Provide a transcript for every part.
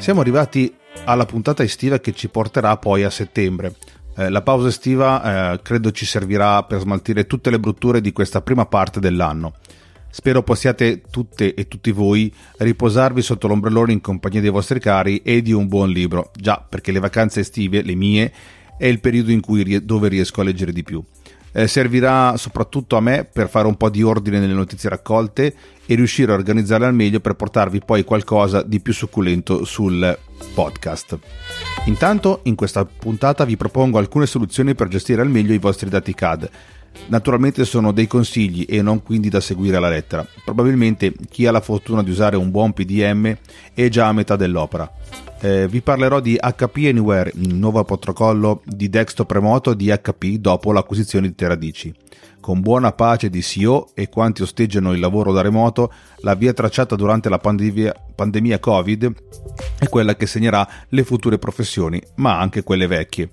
Siamo arrivati alla puntata estiva che ci porterà poi a settembre. Eh, la pausa estiva eh, credo ci servirà per smaltire tutte le brutture di questa prima parte dell'anno. Spero possiate tutte e tutti voi riposarvi sotto l'ombrellone in compagnia dei vostri cari e di un buon libro, già perché le vacanze estive, le mie, è il periodo in cui dove riesco a leggere di più. Eh, servirà soprattutto a me per fare un po' di ordine nelle notizie raccolte e riuscire a organizzarle al meglio per portarvi poi qualcosa di più succulento sul podcast. Intanto in questa puntata vi propongo alcune soluzioni per gestire al meglio i vostri dati CAD. Naturalmente sono dei consigli e non quindi da seguire alla lettera. Probabilmente chi ha la fortuna di usare un buon PDM è già a metà dell'opera. Eh, vi parlerò di HP Anywhere, il nuovo protocollo di desktop remoto di HP dopo l'acquisizione di Teradici. Con buona pace di CEO e quanti osteggiano il lavoro da remoto, la via tracciata durante la pandemia, pandemia Covid è quella che segnerà le future professioni, ma anche quelle vecchie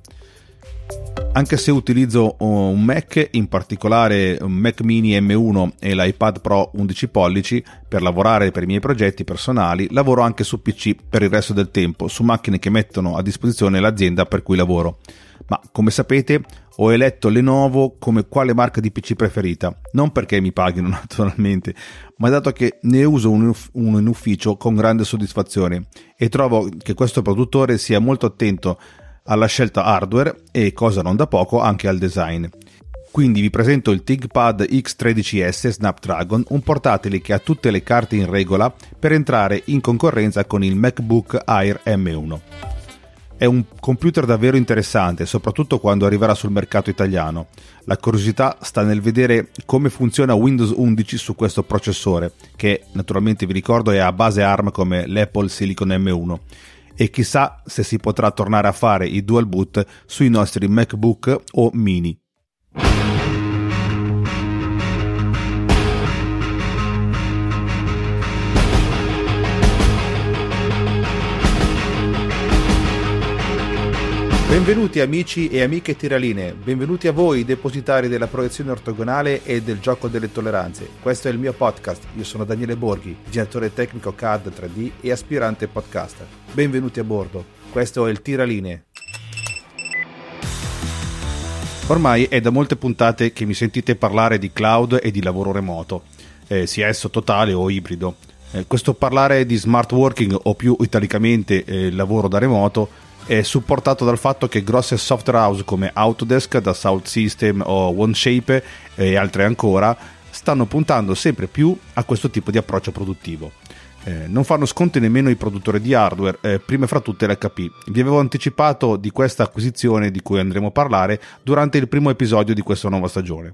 anche se utilizzo un Mac, in particolare un Mac mini M1 e l'iPad Pro 11 pollici per lavorare per i miei progetti personali, lavoro anche su PC per il resto del tempo, su macchine che mettono a disposizione l'azienda per cui lavoro. Ma come sapete ho eletto Lenovo come quale marca di PC preferita, non perché mi paghino naturalmente, ma dato che ne uso uno in ufficio con grande soddisfazione e trovo che questo produttore sia molto attento alla scelta hardware e, cosa non da poco, anche al design. Quindi vi presento il ThinkPad X13S Snapdragon, un portatile che ha tutte le carte in regola per entrare in concorrenza con il MacBook Air M1. È un computer davvero interessante, soprattutto quando arriverà sul mercato italiano. La curiosità sta nel vedere come funziona Windows 11 su questo processore, che naturalmente vi ricordo è a base ARM come l'Apple Silicon M1 e chissà se si potrà tornare a fare i dual boot sui nostri MacBook o mini. Benvenuti amici e amiche tiraline, benvenuti a voi depositari della proiezione ortogonale e del gioco delle tolleranze. Questo è il mio podcast, io sono Daniele Borghi, direttore tecnico CAD 3D e aspirante podcaster. Benvenuti a bordo, questo è il Tiraline. Ormai è da molte puntate che mi sentite parlare di cloud e di lavoro remoto, eh, sia esso totale o ibrido. Eh, questo parlare di smart working o più italicamente eh, lavoro da remoto è supportato dal fatto che grosse software house come Autodesk, Dassault System o OneShape e altre ancora stanno puntando sempre più a questo tipo di approccio produttivo. Eh, non fanno sconti nemmeno i produttori di hardware, eh, prima fra tutte l'HP. Vi avevo anticipato di questa acquisizione di cui andremo a parlare durante il primo episodio di questa nuova stagione.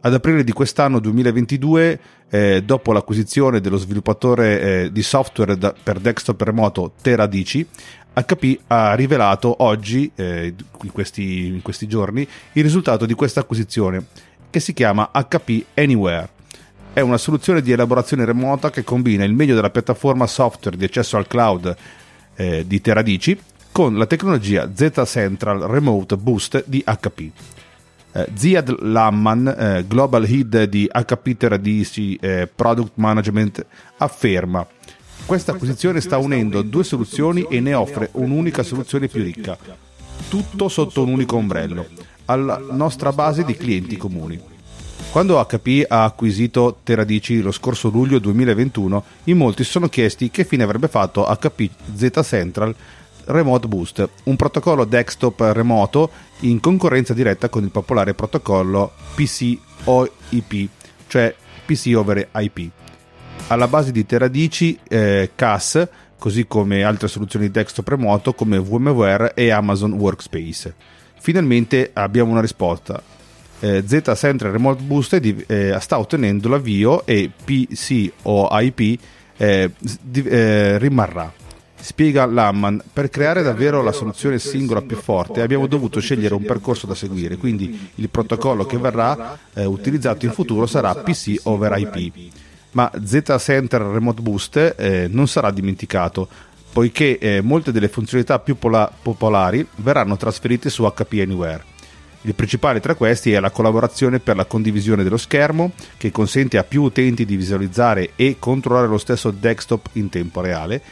Ad aprile di quest'anno 2022, eh, dopo l'acquisizione dello sviluppatore eh, di software da, per desktop remoto Teradici, HP ha rivelato oggi, eh, in, questi, in questi giorni, il risultato di questa acquisizione, che si chiama HP Anywhere. È una soluzione di elaborazione remota che combina il meglio della piattaforma software di accesso al cloud eh, di Teradici con la tecnologia Z Central Remote Boost di HP. Eh, Ziad Lamman, eh, Global Head di HP Teradici eh, Product Management, afferma questa acquisizione sta unendo due soluzioni e ne offre un'unica soluzione più ricca, tutto sotto un unico ombrello, alla nostra base di clienti comuni. Quando HP ha acquisito Teradici lo scorso luglio 2021, in molti si sono chiesti che fine avrebbe fatto HP Z Central Remote Boost, un protocollo desktop remoto in concorrenza diretta con il popolare protocollo PCOIP, cioè PC over IP alla base di Teradici eh, CAS, così come altre soluzioni desktop remoto come VMware e Amazon Workspace. Finalmente abbiamo una risposta. Eh, Z Central Remote Boost di, eh, sta ottenendo l'avvio e PC o IP eh, di, eh, rimarrà. Spiega Lamman, per creare davvero la soluzione singola più forte abbiamo dovuto scegliere un percorso da seguire, quindi il protocollo che verrà eh, utilizzato in futuro sarà PC over IP ma Z Center Remote Boost eh, non sarà dimenticato poiché eh, molte delle funzionalità più pola- popolari verranno trasferite su HP Anywhere. Il principale tra questi è la collaborazione per la condivisione dello schermo, che consente a più utenti di visualizzare e controllare lo stesso desktop in tempo reale,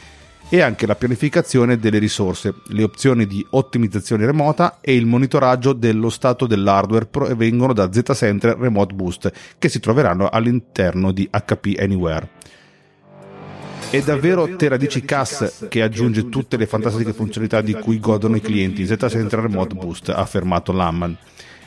e anche la pianificazione delle risorse, le opzioni di ottimizzazione remota e il monitoraggio dello stato dell'hardware provengono da Z-Center Remote Boost che si troveranno all'interno di HP Anywhere. È davvero Teradici CAS che aggiunge tutte le fantastiche funzionalità di cui godono i clienti Z-Center Remote Boost, ha affermato Lamman.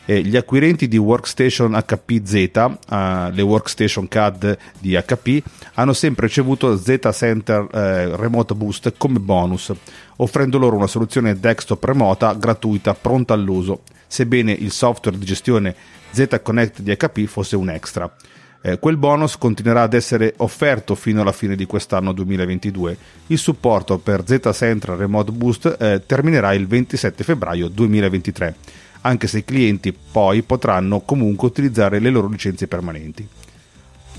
Eh, gli acquirenti di Workstation HP Z, uh, le Workstation CAD di HP, hanno sempre ricevuto Z Center eh, Remote Boost come bonus, offrendo loro una soluzione desktop remota gratuita pronta all'uso, sebbene il software di gestione Z Connect di HP fosse un extra. Eh, quel bonus continuerà ad essere offerto fino alla fine di quest'anno 2022. Il supporto per Z Central Remote Boost eh, terminerà il 27 febbraio 2023 anche se i clienti poi potranno comunque utilizzare le loro licenze permanenti.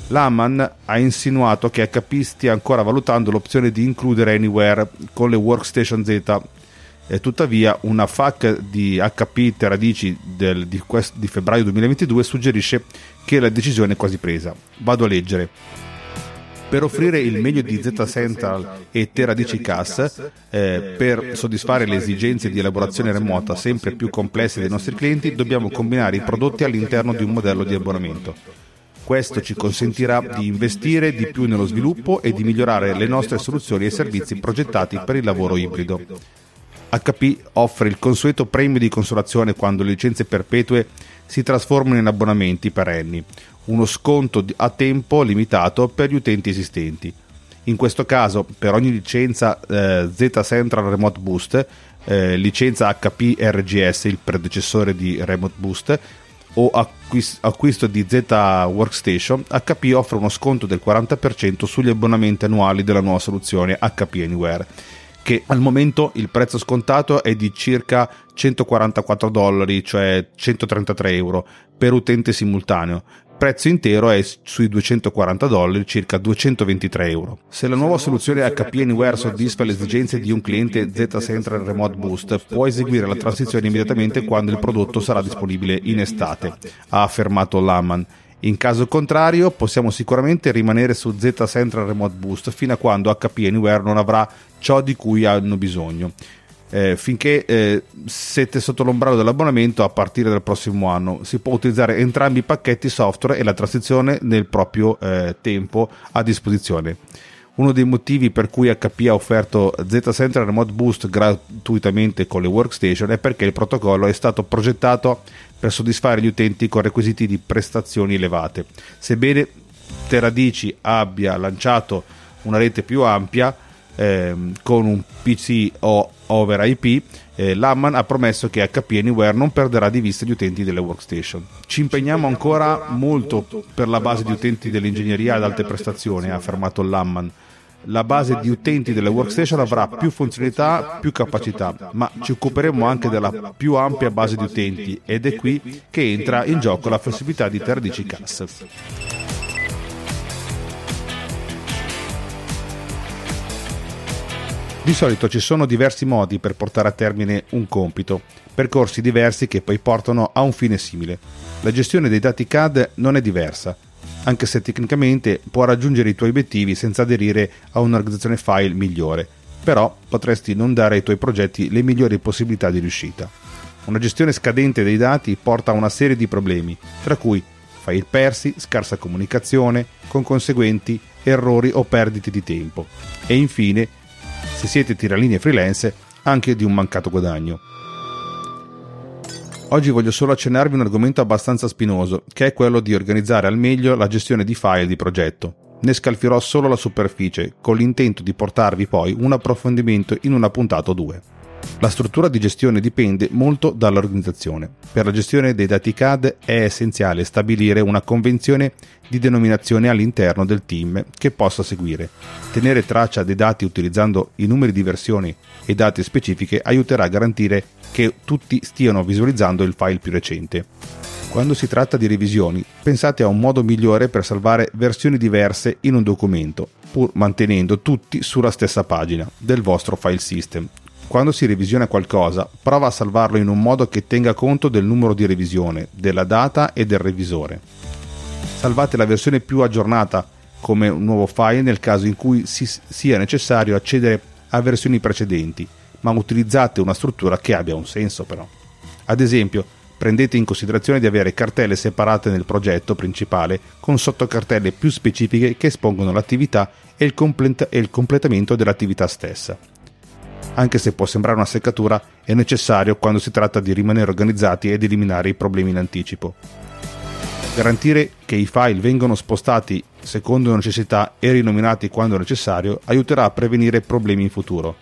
Laman ha insinuato che HP stia ancora valutando l'opzione di includere Anywhere con le Workstation Z. Tuttavia, una FAQ di HP Teradici del, di, di febbraio 2022 suggerisce che la decisione è quasi presa. Vado a leggere. Per offrire il meglio di Z Central e Teradici CAS, eh, per soddisfare le esigenze di elaborazione remota sempre più complesse dei nostri clienti, dobbiamo combinare i prodotti all'interno di un modello di abbonamento. Questo ci consentirà di investire di più nello sviluppo e di migliorare le nostre soluzioni e servizi progettati per il lavoro ibrido. HP offre il consueto premio di consolazione quando le licenze perpetue si trasformano in abbonamenti perenni, uno sconto a tempo limitato per gli utenti esistenti. In questo caso, per ogni licenza eh, Z Central Remote Boost, eh, licenza HP RGS, il predecessore di Remote Boost, o acquist- acquisto di Z Workstation, HP offre uno sconto del 40% sugli abbonamenti annuali della nuova soluzione HP Anywhere che al momento il prezzo scontato è di circa 144 dollari, cioè 133 euro per utente simultaneo, prezzo intero è sui 240 dollari, circa 223 euro. Se la nuova soluzione HP Anywhere soddisfa le esigenze di un cliente Z Central Remote Boost, può eseguire la transizione immediatamente quando il prodotto sarà disponibile in estate, ha affermato Laman. In caso contrario, possiamo sicuramente rimanere su Z Central Remote Boost fino a quando HP Anywhere non avrà ciò di cui hanno bisogno eh, finché eh, siete sotto l'ombrello dell'abbonamento a partire dal prossimo anno. Si può utilizzare entrambi i pacchetti software e la transizione nel proprio eh, tempo a disposizione. Uno dei motivi per cui HP ha offerto Z Central Remote Boost gratuitamente con le workstation è perché il protocollo è stato progettato per soddisfare gli utenti con requisiti di prestazioni elevate. Sebbene Teradici abbia lanciato una rete più ampia, ehm, con un PC o over IP, eh, Lamman ha promesso che HP Anywhere non perderà di vista gli utenti delle workstation. Ci impegniamo ancora molto per la base di utenti dell'ingegneria ad alte prestazioni, ha affermato Lamman. La base di utenti delle workstation avrà più funzionalità, più capacità, ma ci occuperemo anche della più ampia base di utenti ed è qui che entra in gioco la flessibilità di Terdici CAS. Di solito ci sono diversi modi per portare a termine un compito, percorsi diversi che poi portano a un fine simile. La gestione dei dati CAD non è diversa, anche se tecnicamente può raggiungere i tuoi obiettivi senza aderire a un'organizzazione file migliore, però potresti non dare ai tuoi progetti le migliori possibilità di riuscita. Una gestione scadente dei dati porta a una serie di problemi, tra cui file persi, scarsa comunicazione, con conseguenti errori o perdite di tempo, e infine se siete tiralinee freelance, anche di un mancato guadagno. Oggi voglio solo accennarvi un argomento abbastanza spinoso, che è quello di organizzare al meglio la gestione di file di progetto. Ne scalfirò solo la superficie, con l'intento di portarvi poi un approfondimento in una puntata o due. La struttura di gestione dipende molto dall'organizzazione. Per la gestione dei dati CAD è essenziale stabilire una convenzione di denominazione all'interno del team che possa seguire. Tenere traccia dei dati utilizzando i numeri di versione e date specifiche aiuterà a garantire che tutti stiano visualizzando il file più recente. Quando si tratta di revisioni, pensate a un modo migliore per salvare versioni diverse in un documento, pur mantenendo tutti sulla stessa pagina del vostro file system, quando si revisiona qualcosa, prova a salvarlo in un modo che tenga conto del numero di revisione, della data e del revisore. Salvate la versione più aggiornata come un nuovo file nel caso in cui si sia necessario accedere a versioni precedenti, ma utilizzate una struttura che abbia un senso però. Ad esempio, prendete in considerazione di avere cartelle separate nel progetto principale con sottocartelle più specifiche che espongono l'attività e il, complet- e il completamento dell'attività stessa. Anche se può sembrare una seccatura, è necessario quando si tratta di rimanere organizzati ed eliminare i problemi in anticipo. Garantire che i file vengano spostati secondo necessità e rinominati quando necessario aiuterà a prevenire problemi in futuro.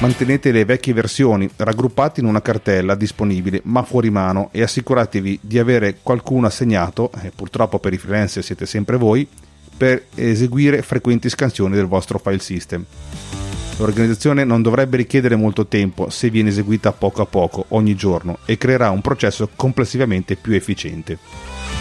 Mantenete le vecchie versioni raggruppate in una cartella disponibile ma fuori mano e assicuratevi di avere qualcuno assegnato, e purtroppo per i freelance siete sempre voi, per eseguire frequenti scansioni del vostro file system. L'organizzazione non dovrebbe richiedere molto tempo se viene eseguita poco a poco ogni giorno e creerà un processo complessivamente più efficiente.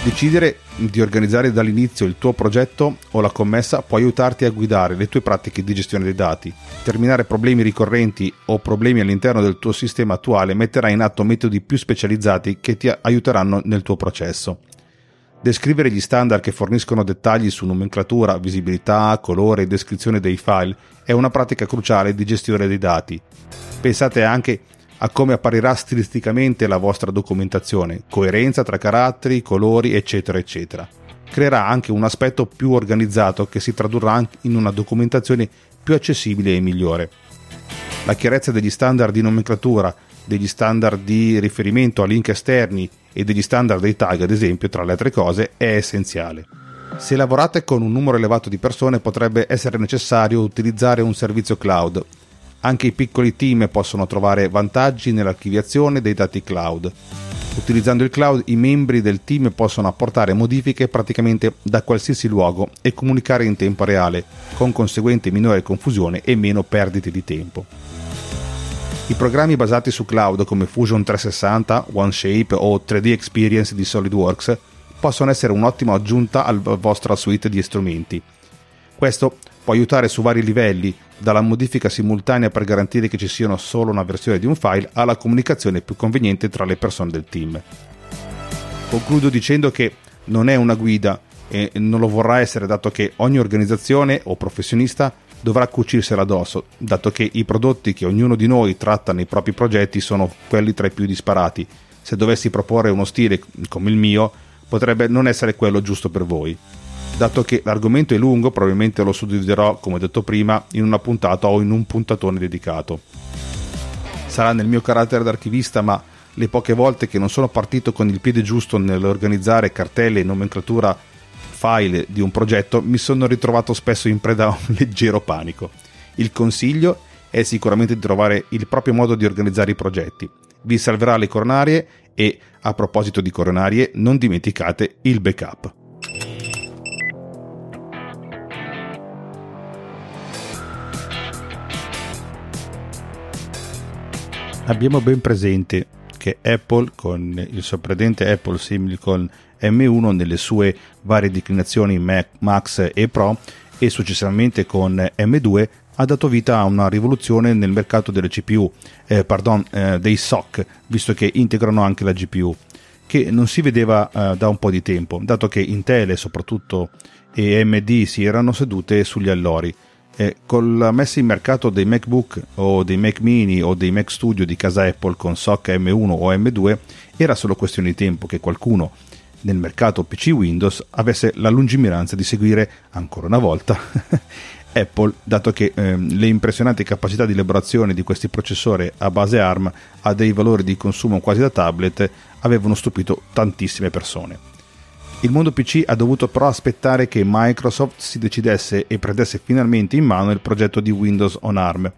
Decidere di organizzare dall'inizio il tuo progetto o la commessa può aiutarti a guidare le tue pratiche di gestione dei dati. Terminare problemi ricorrenti o problemi all'interno del tuo sistema attuale metterà in atto metodi più specializzati che ti aiuteranno nel tuo processo. Descrivere gli standard che forniscono dettagli su nomenclatura, visibilità, colore e descrizione dei file è una pratica cruciale di gestione dei dati. Pensate anche a come apparirà stilisticamente la vostra documentazione, coerenza tra caratteri, colori, eccetera, eccetera. Creerà anche un aspetto più organizzato che si tradurrà in una documentazione più accessibile e migliore. La chiarezza degli standard di nomenclatura, degli standard di riferimento a link esterni e degli standard dei tag, ad esempio, tra le altre cose, è essenziale. Se lavorate con un numero elevato di persone potrebbe essere necessario utilizzare un servizio cloud anche i piccoli team possono trovare vantaggi nell'archiviazione dei dati cloud. Utilizzando il cloud i membri del team possono apportare modifiche praticamente da qualsiasi luogo e comunicare in tempo reale, con conseguente minore confusione e meno perdite di tempo. I programmi basati su cloud come Fusion 360, OneShape o 3D Experience di SolidWorks possono essere un'ottima aggiunta alla vostra suite di strumenti. Questo può aiutare su vari livelli, dalla modifica simultanea per garantire che ci sia solo una versione di un file alla comunicazione più conveniente tra le persone del team. Concludo dicendo che non è una guida e non lo vorrà essere dato che ogni organizzazione o professionista dovrà cucirsela addosso, dato che i prodotti che ognuno di noi tratta nei propri progetti sono quelli tra i più disparati. Se dovessi proporre uno stile come il mio, potrebbe non essere quello giusto per voi. Dato che l'argomento è lungo, probabilmente lo suddividerò, come detto prima, in una puntata o in un puntatone dedicato. Sarà nel mio carattere d'archivista, ma le poche volte che non sono partito con il piede giusto nell'organizzare cartelle e nomenclatura file di un progetto, mi sono ritrovato spesso in preda a un leggero panico. Il consiglio è sicuramente di trovare il proprio modo di organizzare i progetti. Vi salverà le coronarie e, a proposito di coronarie, non dimenticate il backup. abbiamo ben presente che Apple con il sorprendente Apple Silicon M1 nelle sue varie declinazioni Mac, Max e Pro e successivamente con M2 ha dato vita a una rivoluzione nel mercato delle CPU, eh, pardon, eh, dei SOC, visto che integrano anche la GPU, che non si vedeva eh, da un po' di tempo, dato che Intel e AMD si erano sedute sugli allori eh, con la messa in mercato dei MacBook o dei Mac mini o dei Mac Studio di casa Apple con SOC M1 o M2 era solo questione di tempo che qualcuno nel mercato PC Windows avesse la lungimiranza di seguire ancora una volta Apple, dato che eh, le impressionanti capacità di elaborazione di questi processori a base ARM a dei valori di consumo quasi da tablet avevano stupito tantissime persone. Il mondo PC ha dovuto però aspettare che Microsoft si decidesse e prendesse finalmente in mano il progetto di Windows on ARM.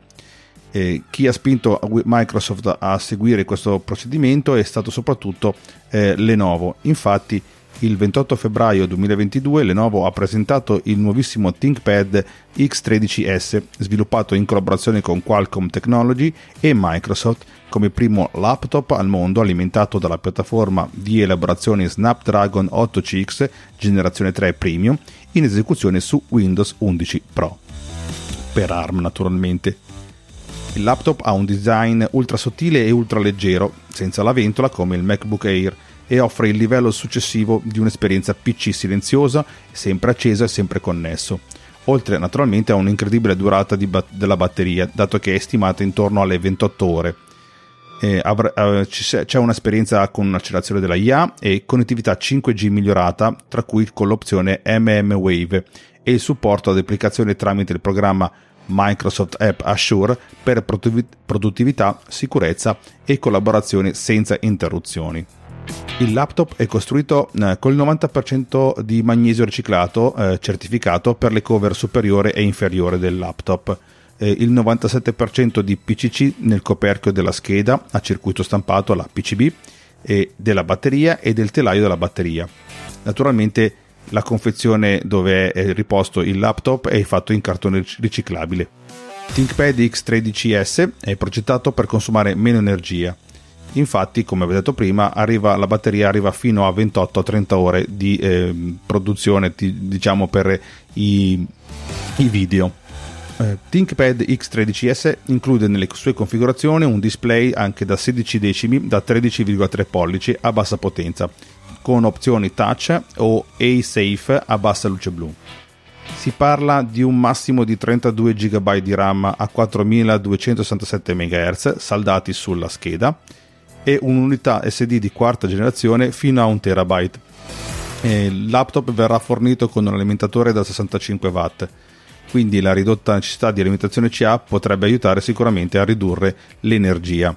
Eh, chi ha spinto Microsoft a seguire questo procedimento è stato soprattutto eh, Lenovo. Infatti, il 28 febbraio 2022 Lenovo ha presentato il nuovissimo ThinkPad X13S, sviluppato in collaborazione con Qualcomm Technology e Microsoft come primo laptop al mondo alimentato dalla piattaforma di elaborazione Snapdragon 8CX generazione 3 Premium in esecuzione su Windows 11 Pro. Per ARM naturalmente. Il laptop ha un design ultra sottile e ultra leggero, senza la ventola come il MacBook Air e offre il livello successivo di un'esperienza PC silenziosa, sempre accesa e sempre connesso. oltre naturalmente a un'incredibile durata bat- della batteria, dato che è stimata intorno alle 28 ore. Eh, avr- eh, c'è un'esperienza con un'accelerazione della IA e connettività 5G migliorata, tra cui con l'opzione MM Wave e il supporto ad applicazioni tramite il programma Microsoft App Assure per produttività, sicurezza e collaborazione senza interruzioni. Il laptop è costruito eh, con il 90% di magnesio riciclato eh, certificato per le cover superiore e inferiore del laptop. Eh, il 97% di PCC nel coperchio della scheda a circuito stampato, la PCB, e della batteria e del telaio della batteria. Naturalmente la confezione dove è riposto il laptop è fatto in cartone riciclabile. ThinkPad X13S è progettato per consumare meno energia. Infatti, come avevo detto prima, arriva, la batteria arriva fino a 28-30 ore di eh, produzione, di, diciamo, per i, i video. Eh, ThinkPad X13S include nelle sue configurazioni un display anche da 16 decimi da 13,3 pollici a bassa potenza con opzioni touch o A-Safe a bassa luce blu. Si parla di un massimo di 32 GB di RAM a 4267 MHz saldati sulla scheda e un'unità SD di quarta generazione fino a 1 TB. Il laptop verrà fornito con un alimentatore da 65 watt, quindi la ridotta necessità di alimentazione CA potrebbe aiutare sicuramente a ridurre l'energia,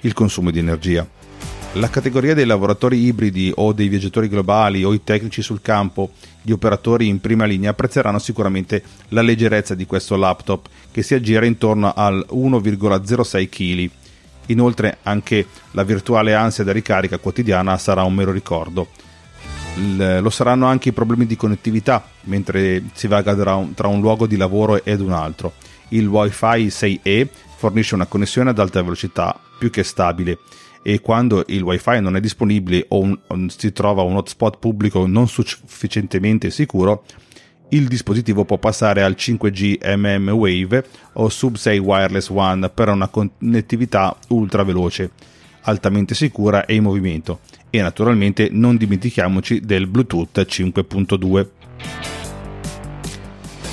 il consumo di energia. La categoria dei lavoratori ibridi o dei viaggiatori globali o i tecnici sul campo, gli operatori in prima linea apprezzeranno sicuramente la leggerezza di questo laptop che si aggira intorno al 1,06 kg. Inoltre anche la virtuale ansia da ricarica quotidiana sarà un mero ricordo. lo saranno anche i problemi di connettività mentre si vaga tra un, tra un luogo di lavoro ed un altro. Il Wi-Fi 6E fornisce una connessione ad alta velocità più che stabile e quando il wifi non è disponibile o un, si trova un hotspot pubblico non sufficientemente sicuro, il dispositivo può passare al 5G MM Wave o Sub-6 Wireless One per una connettività ultra veloce, altamente sicura e in movimento. E naturalmente non dimentichiamoci del Bluetooth 5.2.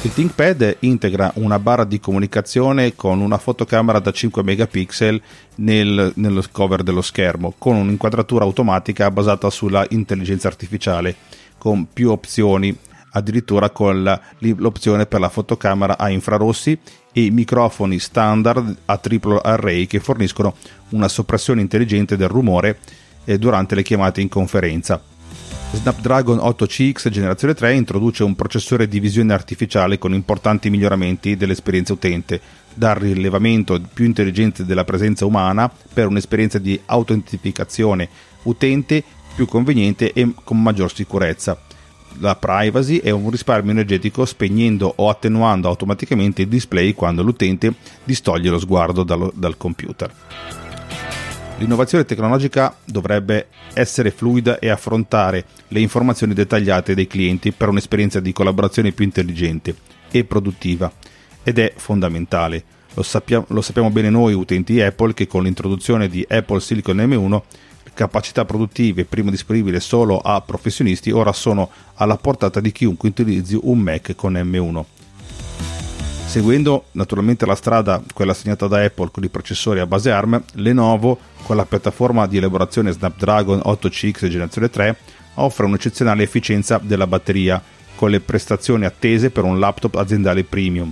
Il ThinkPad integra una barra di comunicazione con una fotocamera da 5 megapixel nel, nello cover dello schermo, con un'inquadratura automatica basata sulla intelligenza artificiale, con più opzioni, addirittura con l'opzione per la fotocamera a infrarossi e microfoni standard a triplo array che forniscono una soppressione intelligente del rumore eh, durante le chiamate in conferenza Snapdragon 8CX generazione 3 introduce un processore di visione artificiale con importanti miglioramenti dell'esperienza utente, dal rilevamento più intelligente della presenza umana per un'esperienza di autentificazione utente più conveniente e con maggior sicurezza. La privacy è un risparmio energetico spegnendo o attenuando automaticamente il display quando l'utente distoglie lo sguardo dal, dal computer. L'innovazione tecnologica dovrebbe essere fluida e affrontare le informazioni dettagliate dei clienti per un'esperienza di collaborazione più intelligente e produttiva ed è fondamentale. Lo sappiamo, lo sappiamo bene noi utenti Apple che con l'introduzione di Apple Silicon M1 capacità produttive prima disponibili solo a professionisti ora sono alla portata di chiunque utilizzi un Mac con M1 Seguendo naturalmente la strada, quella segnata da Apple con i processori a base ARM, Lenovo, con la piattaforma di elaborazione Snapdragon 8CX generazione 3, offre un'eccezionale efficienza della batteria, con le prestazioni attese per un laptop aziendale premium.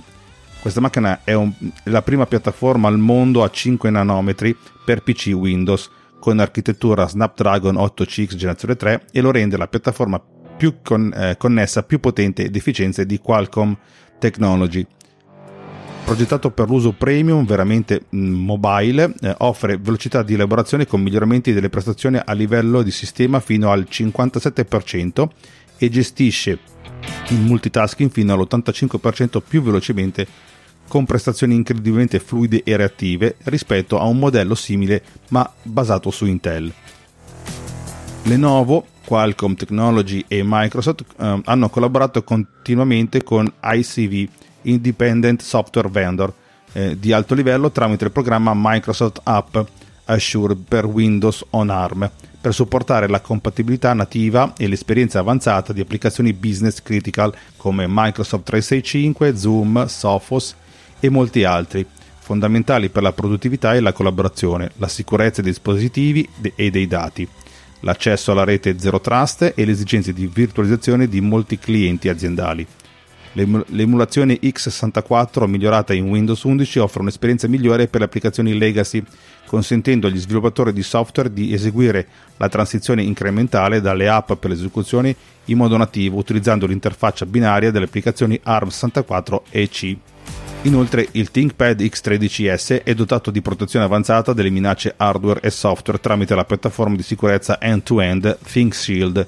Questa macchina è, un, la prima piattaforma al mondo a 5 nanometri per PC Windows, con architettura Snapdragon 8CX generazione 3 e lo rende la piattaforma più con, eh, connessa, più potente ed efficiente di Qualcomm Technology. Progettato per l'uso premium, veramente mm, mobile, eh, offre velocità di elaborazione con miglioramenti delle prestazioni a livello di sistema fino al 57% e gestisce il multitasking fino all'85% più velocemente con prestazioni incredibilmente fluide e reattive rispetto a un modello simile ma basato su Intel. Lenovo, Qualcomm Technology e Microsoft eh, hanno collaborato continuamente con ICV Independent Software Vendor eh, di alto livello tramite il programma Microsoft App Assure per Windows on ARM per supportare la compatibilità nativa e l'esperienza avanzata di applicazioni business critical come Microsoft 365, Zoom, Sophos e molti altri, fondamentali per la produttività e la collaborazione, la sicurezza dei dispositivi e dei dati, l'accesso alla rete Zero Trust e le esigenze di virtualizzazione di molti clienti aziendali. L'emulazione x64 migliorata in Windows 11 offre un'esperienza migliore per le applicazioni legacy, consentendo agli sviluppatori di software di eseguire la transizione incrementale dalle app per l'esecuzione in modo nativo utilizzando l'interfaccia binaria delle applicazioni ARM64 e C. Inoltre il ThinkPad X13S è dotato di protezione avanzata delle minacce hardware e software tramite la piattaforma di sicurezza end-to-end ThinkShield.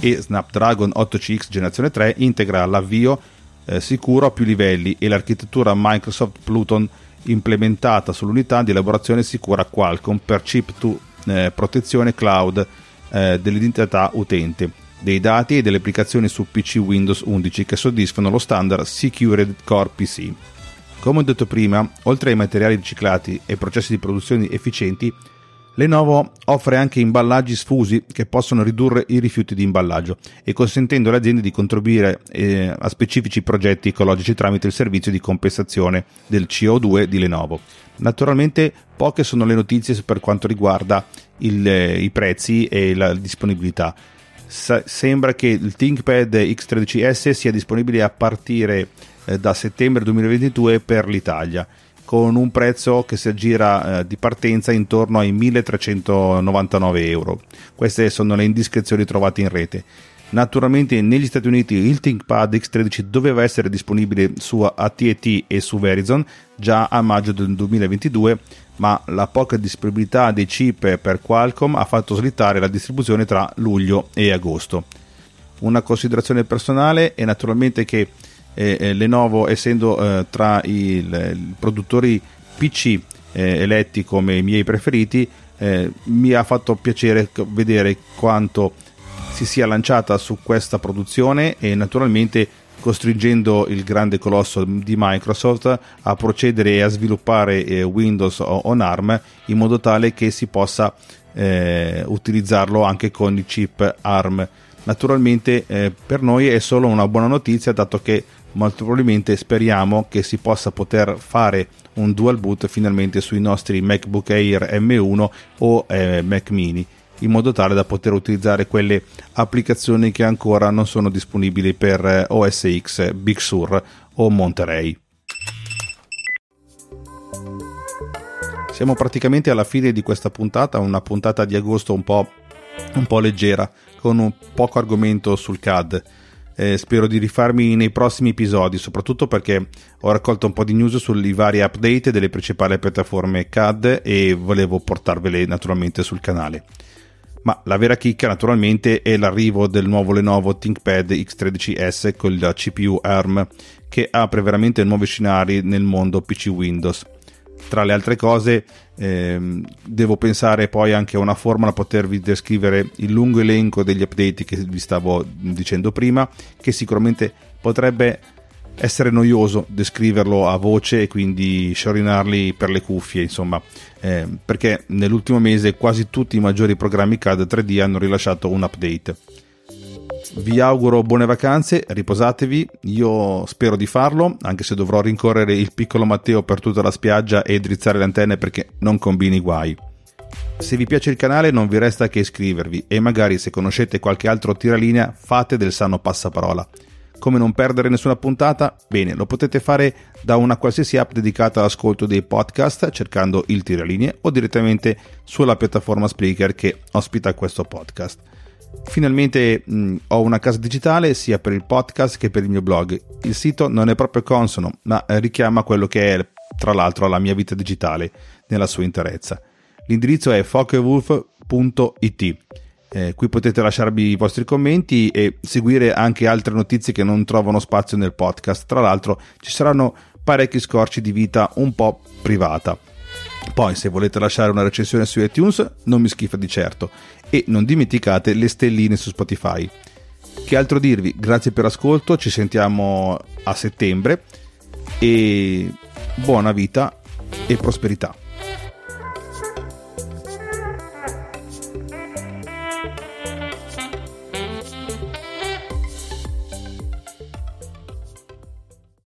E Snapdragon 8CX generazione 3 integra l'avvio eh, sicuro a più livelli e l'architettura Microsoft Pluton implementata sull'unità di elaborazione sicura Qualcomm per chip to eh, protezione cloud eh, dell'identità utente, dei dati e delle applicazioni su PC Windows 11 che soddisfano lo standard Secured Core PC. Come ho detto prima, oltre ai materiali riciclati e processi di produzione efficienti, Lenovo offre anche imballaggi sfusi che possono ridurre i rifiuti di imballaggio e consentendo alle aziende di contribuire eh, a specifici progetti ecologici tramite il servizio di compensazione del CO2 di Lenovo. Naturalmente poche sono le notizie per quanto riguarda il, eh, i prezzi e la disponibilità. Sa- sembra che il ThinkPad X13S sia disponibile a partire eh, da settembre 2022 per l'Italia con un prezzo che si aggira eh, di partenza intorno ai 1399 euro. Queste sono le indiscrezioni trovate in rete. Naturalmente negli Stati Uniti il ThinkPad X13 doveva essere disponibile su AT&T e su Verizon già a maggio del 2022, ma la poca disponibilità dei chip per Qualcomm ha fatto slittare la distribuzione tra luglio e agosto. Una considerazione personale è naturalmente che eh, eh, Lenovo essendo eh, tra i, produttori PC eh, eletti come i miei preferiti eh, mi ha fatto piacere vedere quanto si sia lanciata su questa produzione e naturalmente costringendo il grande colosso di Microsoft a procedere e a sviluppare eh, Windows on ARM in modo tale che si possa eh, utilizzarlo anche con i chip ARM. Naturalmente eh, per noi è solo una buona notizia dato che molto probabilmente speriamo che si possa poter fare un dual boot finalmente sui nostri MacBook Air M1 o eh, Mac mini in modo tale da poter utilizzare quelle applicazioni che ancora non sono disponibili per eh, OS X, Big Sur o Monterey. Siamo praticamente alla fine di questa puntata, una puntata di agosto un po', un po leggera, con poco argomento sul CAD eh, spero di rifarmi nei prossimi episodi, soprattutto perché ho raccolto un po' di news sui vari update delle principali piattaforme CAD e volevo portarvele naturalmente sul canale. Ma la vera chicca naturalmente è l'arrivo del nuovo Lenovo ThinkPad X13S con la CPU ARM che apre veramente nuovi scenari nel mondo PC Windows. Tra le altre cose ehm, devo pensare poi anche a una forma da potervi descrivere il lungo elenco degli update che vi stavo dicendo prima che sicuramente potrebbe essere noioso descriverlo a voce e quindi sciorinarli per le cuffie insomma eh, perché nell'ultimo mese quasi tutti i maggiori programmi CAD 3D hanno rilasciato un update vi auguro buone vacanze, riposatevi, io spero di farlo, anche se dovrò rincorrere il piccolo Matteo per tutta la spiaggia e drizzare le antenne perché non combini guai. Se vi piace il canale non vi resta che iscrivervi e magari se conoscete qualche altro tiralinea fate del sano passaparola. Come non perdere nessuna puntata? Bene, lo potete fare da una qualsiasi app dedicata all'ascolto dei podcast cercando il tiralinea o direttamente sulla piattaforma Spreaker che ospita questo podcast. Finalmente mh, ho una casa digitale sia per il podcast che per il mio blog. Il sito non è proprio consono, ma richiama quello che è, tra l'altro, la mia vita digitale nella sua interezza. L'indirizzo è focewolf.it. Eh, qui potete lasciarvi i vostri commenti e seguire anche altre notizie che non trovano spazio nel podcast. Tra l'altro, ci saranno parecchi scorci di vita un po' privata. Poi, se volete lasciare una recensione su iTunes, non mi schifa di certo. E non dimenticate le stelline su Spotify. Che altro dirvi? Grazie per l'ascolto, ci sentiamo a settembre e buona vita e prosperità.